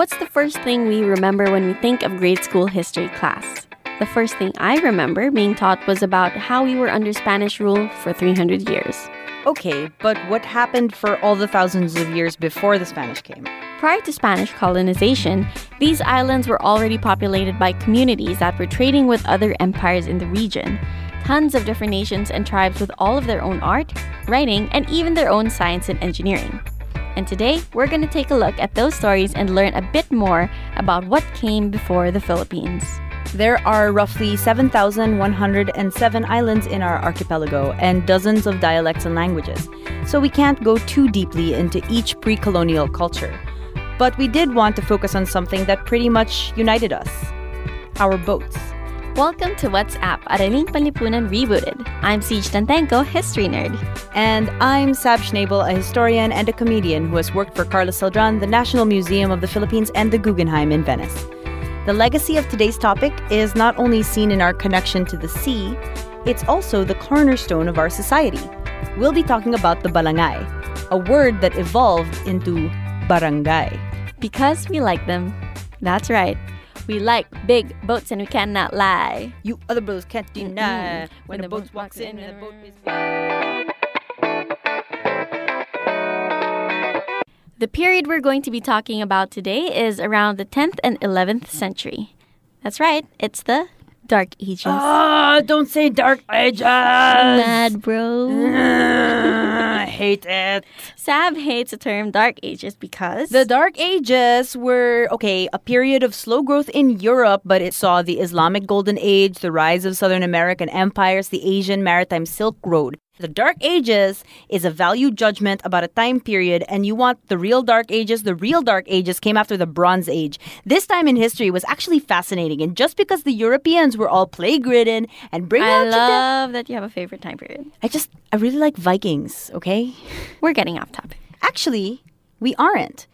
What's the first thing we remember when we think of grade school history class? The first thing I remember being taught was about how we were under Spanish rule for 300 years. Okay, but what happened for all the thousands of years before the Spanish came? Prior to Spanish colonization, these islands were already populated by communities that were trading with other empires in the region. Tons of different nations and tribes with all of their own art, writing, and even their own science and engineering. And today, we're going to take a look at those stories and learn a bit more about what came before the Philippines. There are roughly 7,107 islands in our archipelago and dozens of dialects and languages, so we can't go too deeply into each pre colonial culture. But we did want to focus on something that pretty much united us our boats. Welcome to What's Up, Araling Panlipunan Rebooted. I'm Siege Tantenko, history nerd. And I'm Sab Schnabel, a historian and a comedian who has worked for Carlos Celdran, the National Museum of the Philippines, and the Guggenheim in Venice. The legacy of today's topic is not only seen in our connection to the sea, it's also the cornerstone of our society. We'll be talking about the balangay, a word that evolved into barangay. Because we like them. That's right. We like big boats and we cannot lie. You other brothers can't deny when the boat walks in and the boat is. The period we're going to be talking about today is around the 10th and 11th century. That's right, it's the Dark Ages. Ah, don't say dark ages. Mad, bro. I hate it. Sab hates the term Dark Ages because The Dark Ages were, okay, a period of slow growth in Europe, but it saw the Islamic Golden Age, the rise of Southern American empires, the Asian Maritime Silk Road. The Dark Ages is a value judgment about a time period, and you want the real Dark Ages. The real Dark Ages came after the Bronze Age. This time in history was actually fascinating, and just because the Europeans were all plague ridden and bring I out to death- love that you have a favorite time period. I just, I really like Vikings, okay? We're getting off topic. Actually, we aren't.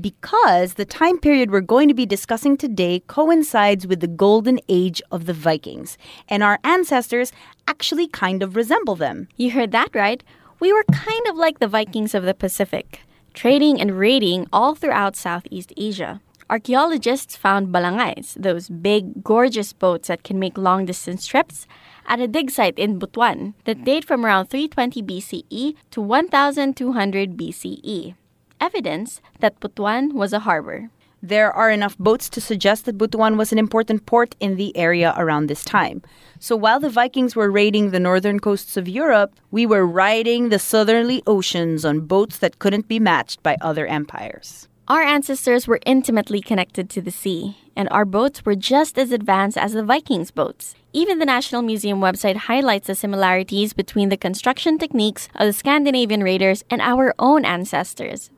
Because the time period we're going to be discussing today coincides with the golden age of the Vikings, and our ancestors actually kind of resemble them. You heard that right. We were kind of like the Vikings of the Pacific, trading and raiding all throughout Southeast Asia. Archaeologists found balangays, those big, gorgeous boats that can make long distance trips, at a dig site in Butuan that date from around 320 BCE to 1200 BCE. Evidence that Butuan was a harbor. There are enough boats to suggest that Butuan was an important port in the area around this time. So while the Vikings were raiding the northern coasts of Europe, we were riding the southerly oceans on boats that couldn't be matched by other empires. Our ancestors were intimately connected to the sea, and our boats were just as advanced as the Vikings' boats. Even the National Museum website highlights the similarities between the construction techniques of the Scandinavian raiders and our own ancestors.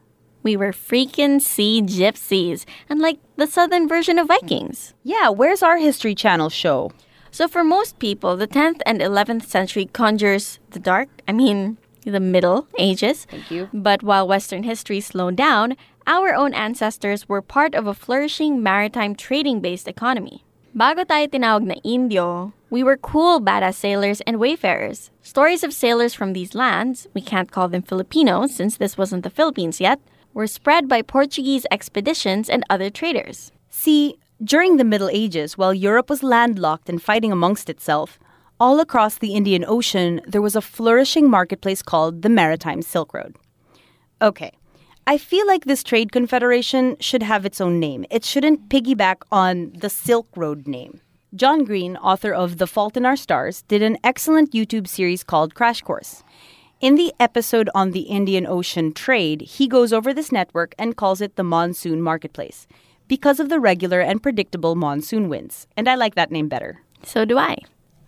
We were freaking sea gypsies, and like the southern version of Vikings. Yeah, where's our History Channel show? So, for most people, the 10th and 11th century conjures the dark, I mean, the Middle Ages. Thank you. But while Western history slowed down, our own ancestors were part of a flourishing maritime trading based economy. Bago tayo tinawag na Indio, we were cool, badass sailors and wayfarers. Stories of sailors from these lands, we can't call them Filipinos since this wasn't the Philippines yet, were spread by Portuguese expeditions and other traders. See, during the Middle Ages, while Europe was landlocked and fighting amongst itself, all across the Indian Ocean there was a flourishing marketplace called the Maritime Silk Road. Okay, I feel like this trade confederation should have its own name. It shouldn't piggyback on the Silk Road name. John Green, author of The Fault in Our Stars, did an excellent YouTube series called Crash Course. In the episode on the Indian Ocean trade, he goes over this network and calls it the Monsoon Marketplace because of the regular and predictable monsoon winds. And I like that name better. So do I.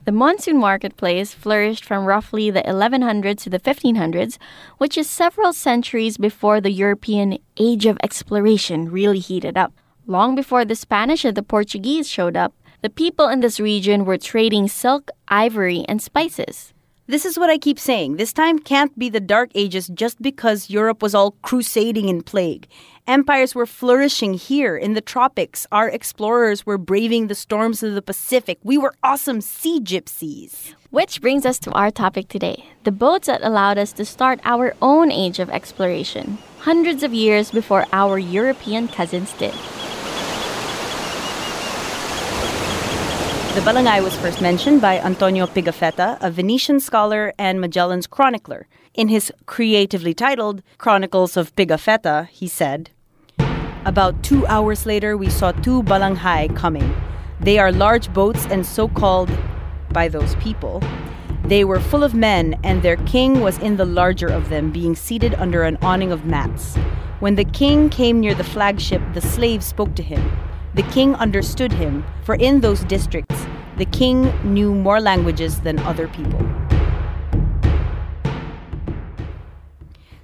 The monsoon marketplace flourished from roughly the 1100s to the 1500s, which is several centuries before the European age of exploration really heated up. Long before the Spanish and the Portuguese showed up, the people in this region were trading silk, ivory, and spices. This is what I keep saying. This time can't be the Dark Ages just because Europe was all crusading in plague. Empires were flourishing here in the tropics. Our explorers were braving the storms of the Pacific. We were awesome sea gypsies. Which brings us to our topic today the boats that allowed us to start our own age of exploration, hundreds of years before our European cousins did. The Balangay was first mentioned by Antonio Pigafetta, a Venetian scholar and Magellan's chronicler. In his creatively titled Chronicles of Pigafetta, he said, About two hours later, we saw two balanghay coming. They are large boats and so called by those people. They were full of men, and their king was in the larger of them, being seated under an awning of mats. When the king came near the flagship, the slaves spoke to him. The king understood him, for in those districts, the king knew more languages than other people.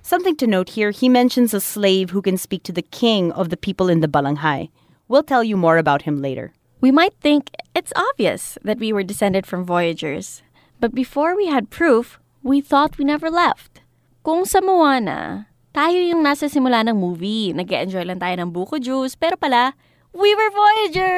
Something to note here, he mentions a slave who can speak to the king of the people in the Balanghay. We'll tell you more about him later. We might think it's obvious that we were descended from voyagers. But before we had proof, we thought we never left. Kung sa Moana, tayo yung nasa simula ng movie. nag enjoy lang tayo ng buko juice, pero pala, we were voyagers!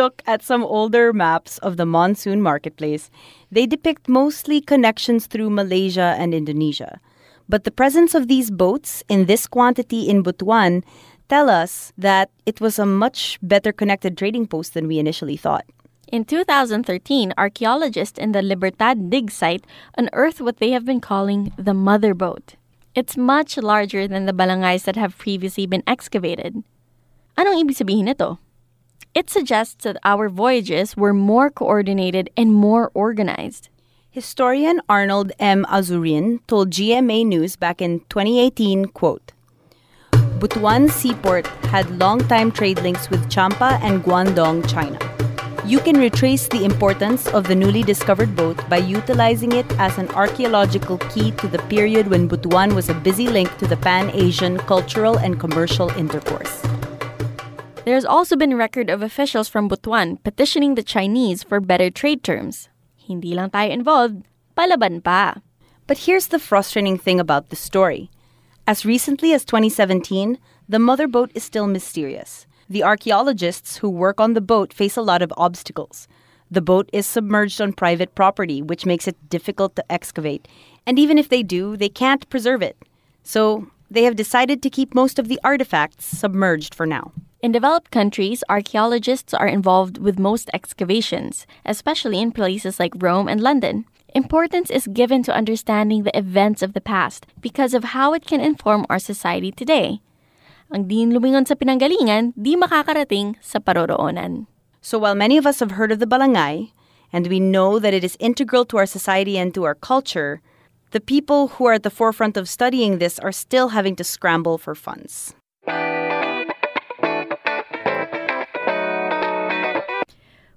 Look at some older maps of the monsoon marketplace, they depict mostly connections through Malaysia and Indonesia. But the presence of these boats in this quantity in Butuan tell us that it was a much better connected trading post than we initially thought. In 2013, archaeologists in the Libertad dig site unearthed what they have been calling the mother boat. It's much larger than the balangays that have previously been excavated. Anong ibig sabihin nito? It suggests that our voyages were more coordinated and more organized. Historian Arnold M. Azurin told GMA News back in 2018, quote, Butuan Seaport had long-time trade links with Champa and Guangdong, China. You can retrace the importance of the newly discovered boat by utilizing it as an archaeological key to the period when Butuan was a busy link to the Pan-Asian cultural and commercial intercourse. There's also been record of officials from Butuan petitioning the Chinese for better trade terms. Hindi lang tayo involved, palaban pa. But here's the frustrating thing about the story. As recently as 2017, the mother boat is still mysterious. The archaeologists who work on the boat face a lot of obstacles. The boat is submerged on private property, which makes it difficult to excavate. And even if they do, they can't preserve it. So they have decided to keep most of the artifacts submerged for now. In developed countries, archaeologists are involved with most excavations, especially in places like Rome and London. Importance is given to understanding the events of the past because of how it can inform our society today. Ang di lumingon sa pinanggalingan, di makakarating sa paroroonan. So while many of us have heard of the balangay, and we know that it is integral to our society and to our culture, the people who are at the forefront of studying this are still having to scramble for funds.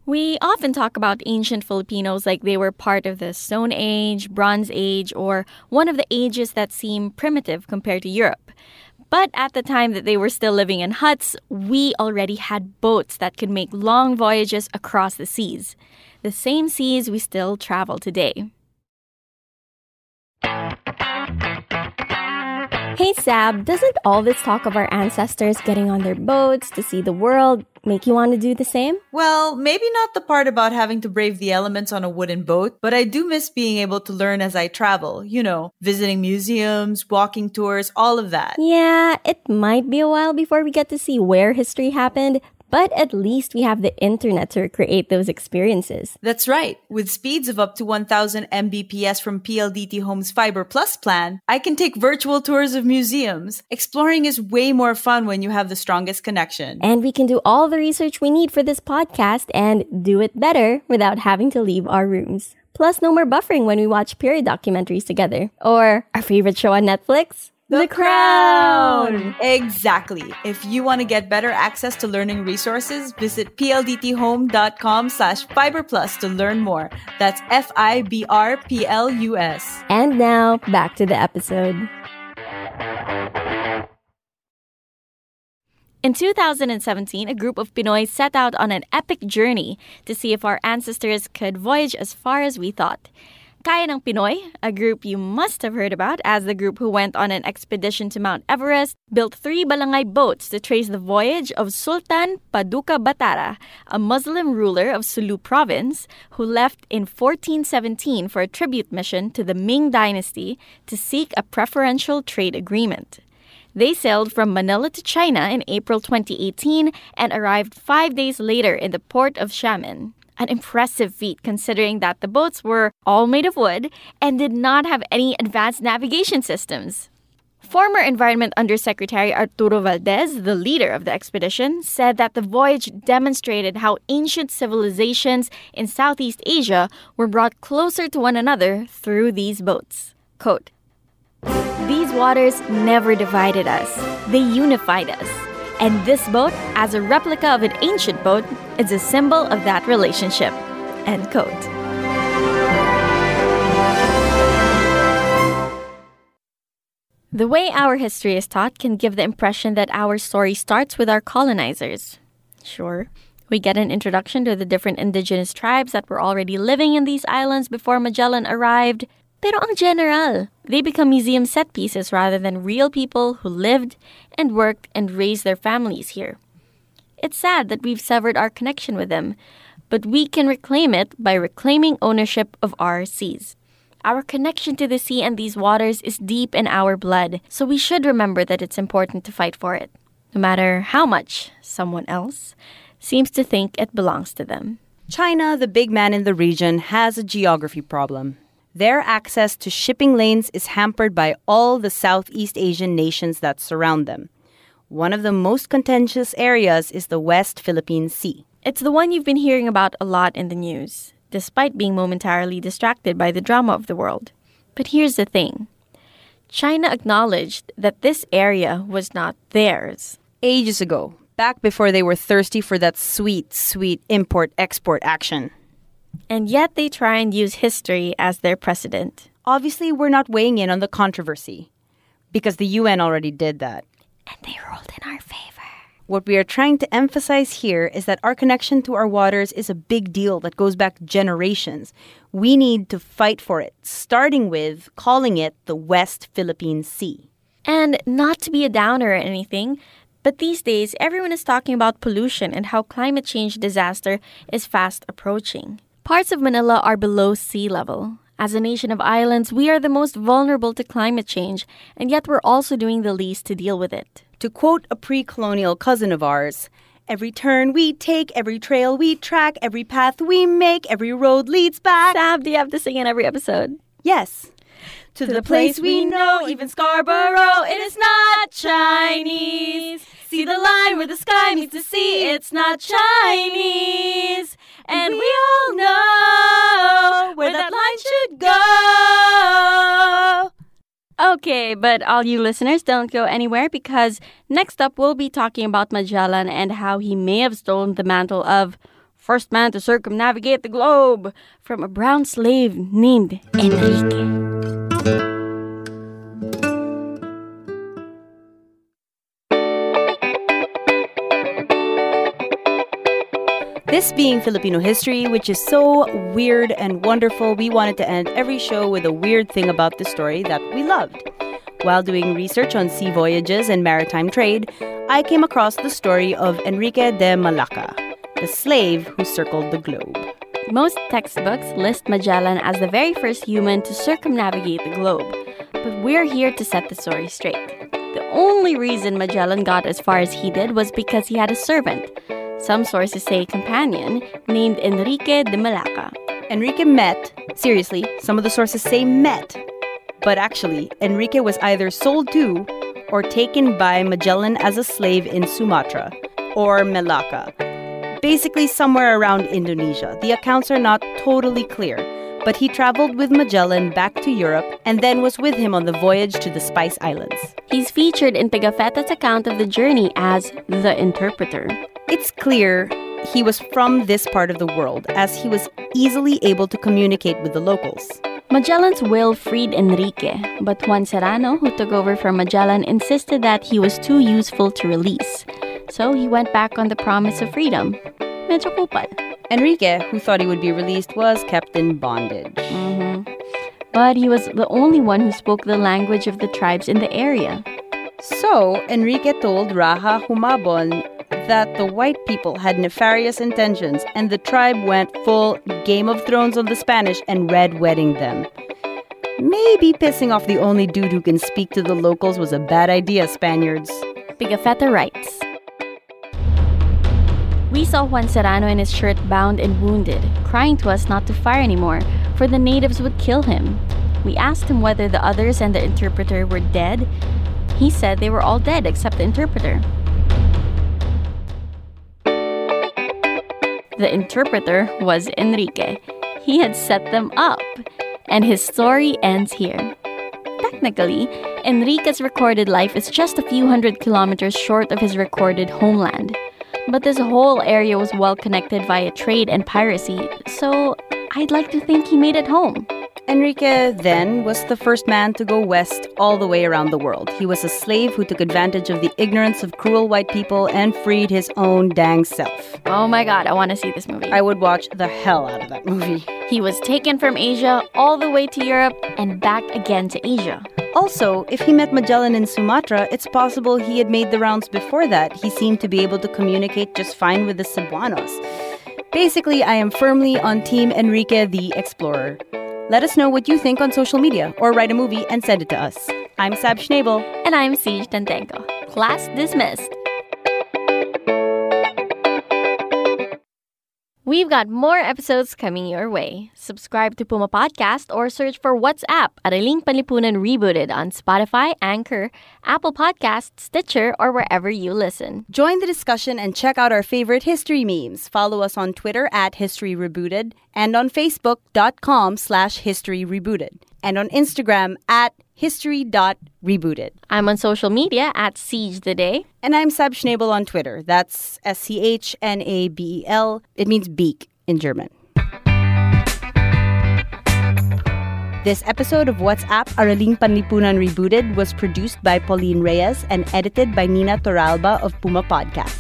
We often talk about ancient Filipinos like they were part of the Stone Age, Bronze Age, or one of the ages that seem primitive compared to Europe. But at the time that they were still living in huts, we already had boats that could make long voyages across the seas, the same seas we still travel today. Hey Sab, doesn't all this talk of our ancestors getting on their boats to see the world make you want to do the same? Well, maybe not the part about having to brave the elements on a wooden boat, but I do miss being able to learn as I travel. You know, visiting museums, walking tours, all of that. Yeah, it might be a while before we get to see where history happened, but at least we have the internet to create those experiences. That's right. With speeds of up to 1000 Mbps from PLDT Home's Fiber Plus plan, I can take virtual tours of museums. Exploring is way more fun when you have the strongest connection. And we can do all the research we need for this podcast and do it better without having to leave our rooms. Plus, no more buffering when we watch period documentaries together. Or our favorite show on Netflix, The crown! Exactly. If you want to get better access to learning resources, visit pldthome.com slash fiberplus to learn more. That's F-I-B-R-P-L-U-S. And now, back to the episode. In 2017, a group of Pinoy set out on an epic journey to see if our ancestors could voyage as far as we thought. Kaya ng Pinoy, a group you must have heard about as the group who went on an expedition to Mount Everest, built three balangay boats to trace the voyage of Sultan Paduka Batara, a Muslim ruler of Sulu province who left in 1417 for a tribute mission to the Ming dynasty to seek a preferential trade agreement. They sailed from Manila to China in April 2018 and arrived five days later in the port of Xiamen. An impressive feat considering that the boats were all made of wood and did not have any advanced navigation systems. Former Environment Undersecretary Arturo Valdez, the leader of the expedition, said that the voyage demonstrated how ancient civilizations in Southeast Asia were brought closer to one another through these boats. Quote, these waters never divided us, they unified us. And this boat, as a replica of an ancient boat, is a symbol of that relationship. End quote. The way our history is taught can give the impression that our story starts with our colonizers. Sure, we get an introduction to the different indigenous tribes that were already living in these islands before Magellan arrived, Pero ang general, they become museum set pieces rather than real people who lived and worked and raised their families here. It's sad that we've severed our connection with them, but we can reclaim it by reclaiming ownership of our seas. Our connection to the sea and these waters is deep in our blood, so we should remember that it's important to fight for it, no matter how much someone else seems to think it belongs to them. China, the big man in the region, has a geography problem. Their access to shipping lanes is hampered by all the Southeast Asian nations that surround them. One of the most contentious areas is the West Philippine Sea. It's the one you've been hearing about a lot in the news, despite being momentarily distracted by the drama of the world. But here's the thing China acknowledged that this area was not theirs. Ages ago, back before they were thirsty for that sweet, sweet import export action. And yet they try and use history as their precedent. Obviously, we're not weighing in on the controversy because the UN already did that. And they ruled in our favor. What we are trying to emphasize here is that our connection to our waters is a big deal that goes back generations. We need to fight for it, starting with calling it the West Philippine Sea. And not to be a downer or anything, but these days everyone is talking about pollution and how climate change disaster is fast approaching. Parts of Manila are below sea level. As a nation of islands, we are the most vulnerable to climate change, and yet we're also doing the least to deal with it. To quote a pre colonial cousin of ours, Every turn we take, every trail we track, every path we make, every road leads back. Sab, do you have to sing in every episode? Yes. To, the, place we know, even Scarborough, it is not Chinese. See the line where the sky meets the sea, it's not Chinese. And we all know where that line should go. Okay, but all you listeners don't go anywhere because next up we'll be talking about Magellan and how he may have stolen the mantle of first man to circumnavigate the globe from a brown slave named Enrique. This being Filipino history, which is so weird and wonderful, we wanted to end every show with a weird thing about the story that we loved. While doing research on sea voyages and maritime trade, I came across the story of Enrique de Malacca, the slave who circled the globe. Most textbooks list Magellan as the very first human to circumnavigate the globe, but we're here to set the story straight. The only reason Magellan got as far as he did was because he had a servant, some sources say companion, named Enrique de Malacca. Enrique met, seriously, some of the sources say met, but actually, Enrique was either sold to or taken by Magellan as a slave in Sumatra or Malacca, basically somewhere around Indonesia. The accounts are not totally clear, but he traveled with Magellan back to Europe and then was with him on the voyage to the Spice Islands. He's featured in Pigafetta's account of the journey as the interpreter. It's clear he was from this part of the world as he was easily able to communicate with the locals. Magellan's will freed Enrique, but Juan Serrano, who took over from Magellan, insisted that he was too useful to release. So he went back on the promise of freedom. Medyo kupal. Enrique, who thought he would be released, was kept in bondage. Mm-hmm. But he was the only one who spoke the language of the tribes in the area. So, Enrique told Raja Humabon that the white people had nefarious intentions and the tribe went full Game of Thrones on the Spanish and red wedding them. Maybe pissing off the only dude who can speak to the locals was a bad idea, Spaniards. Pigafetta writes We saw Juan Serrano in his shirt bound and wounded, crying to us not to fire anymore, for the natives would kill him. We asked him whether the others and the interpreter were dead. He said they were all dead except the interpreter. The interpreter was Enrique. He had set them up, and his story ends here. Technically, Enrique's recorded life is just a few hundred kilometers short of his recorded homeland. But this whole area was well connected via trade and piracy, so I'd like to think he made it home. Enrique then was the first man to go west all the way around the world. He was a slave who took advantage of the ignorance of cruel white people and freed his own dang self. Oh my god, I want to see this movie. I would watch the hell out of that movie. He was taken from Asia all the way to Europe and back again to Asia. Also, if he met Magellan in Sumatra, it's possible he had made the rounds before that. He seemed to be able to communicate just fine with the Cebuanos. Basically, I am firmly on Team Enrique the Explorer. Let us know what you think on social media or write a movie and send it to us. I'm Sab Schnabel. And I'm Siege Tantenko. Class dismissed. We've got more episodes coming your way. Subscribe to Puma Podcast or search for What's Up, Araling Panlipunan Rebooted on Spotify, Anchor, Apple Podcasts, Stitcher, or wherever you listen. Join the discussion and check out our favorite history memes. Follow us on Twitter at History Rebooted and on Facebook.com slash History Rebooted and on Instagram at history.rebooted. I'm on social media at Siege the Day. And I'm Sab Schnabel on Twitter. That's S C H N A B E L. It means beak in German. This episode of What's Up, Araling Panlipunan Rebooted was produced by Pauline Reyes and edited by Nina Toralba of Puma Podcast.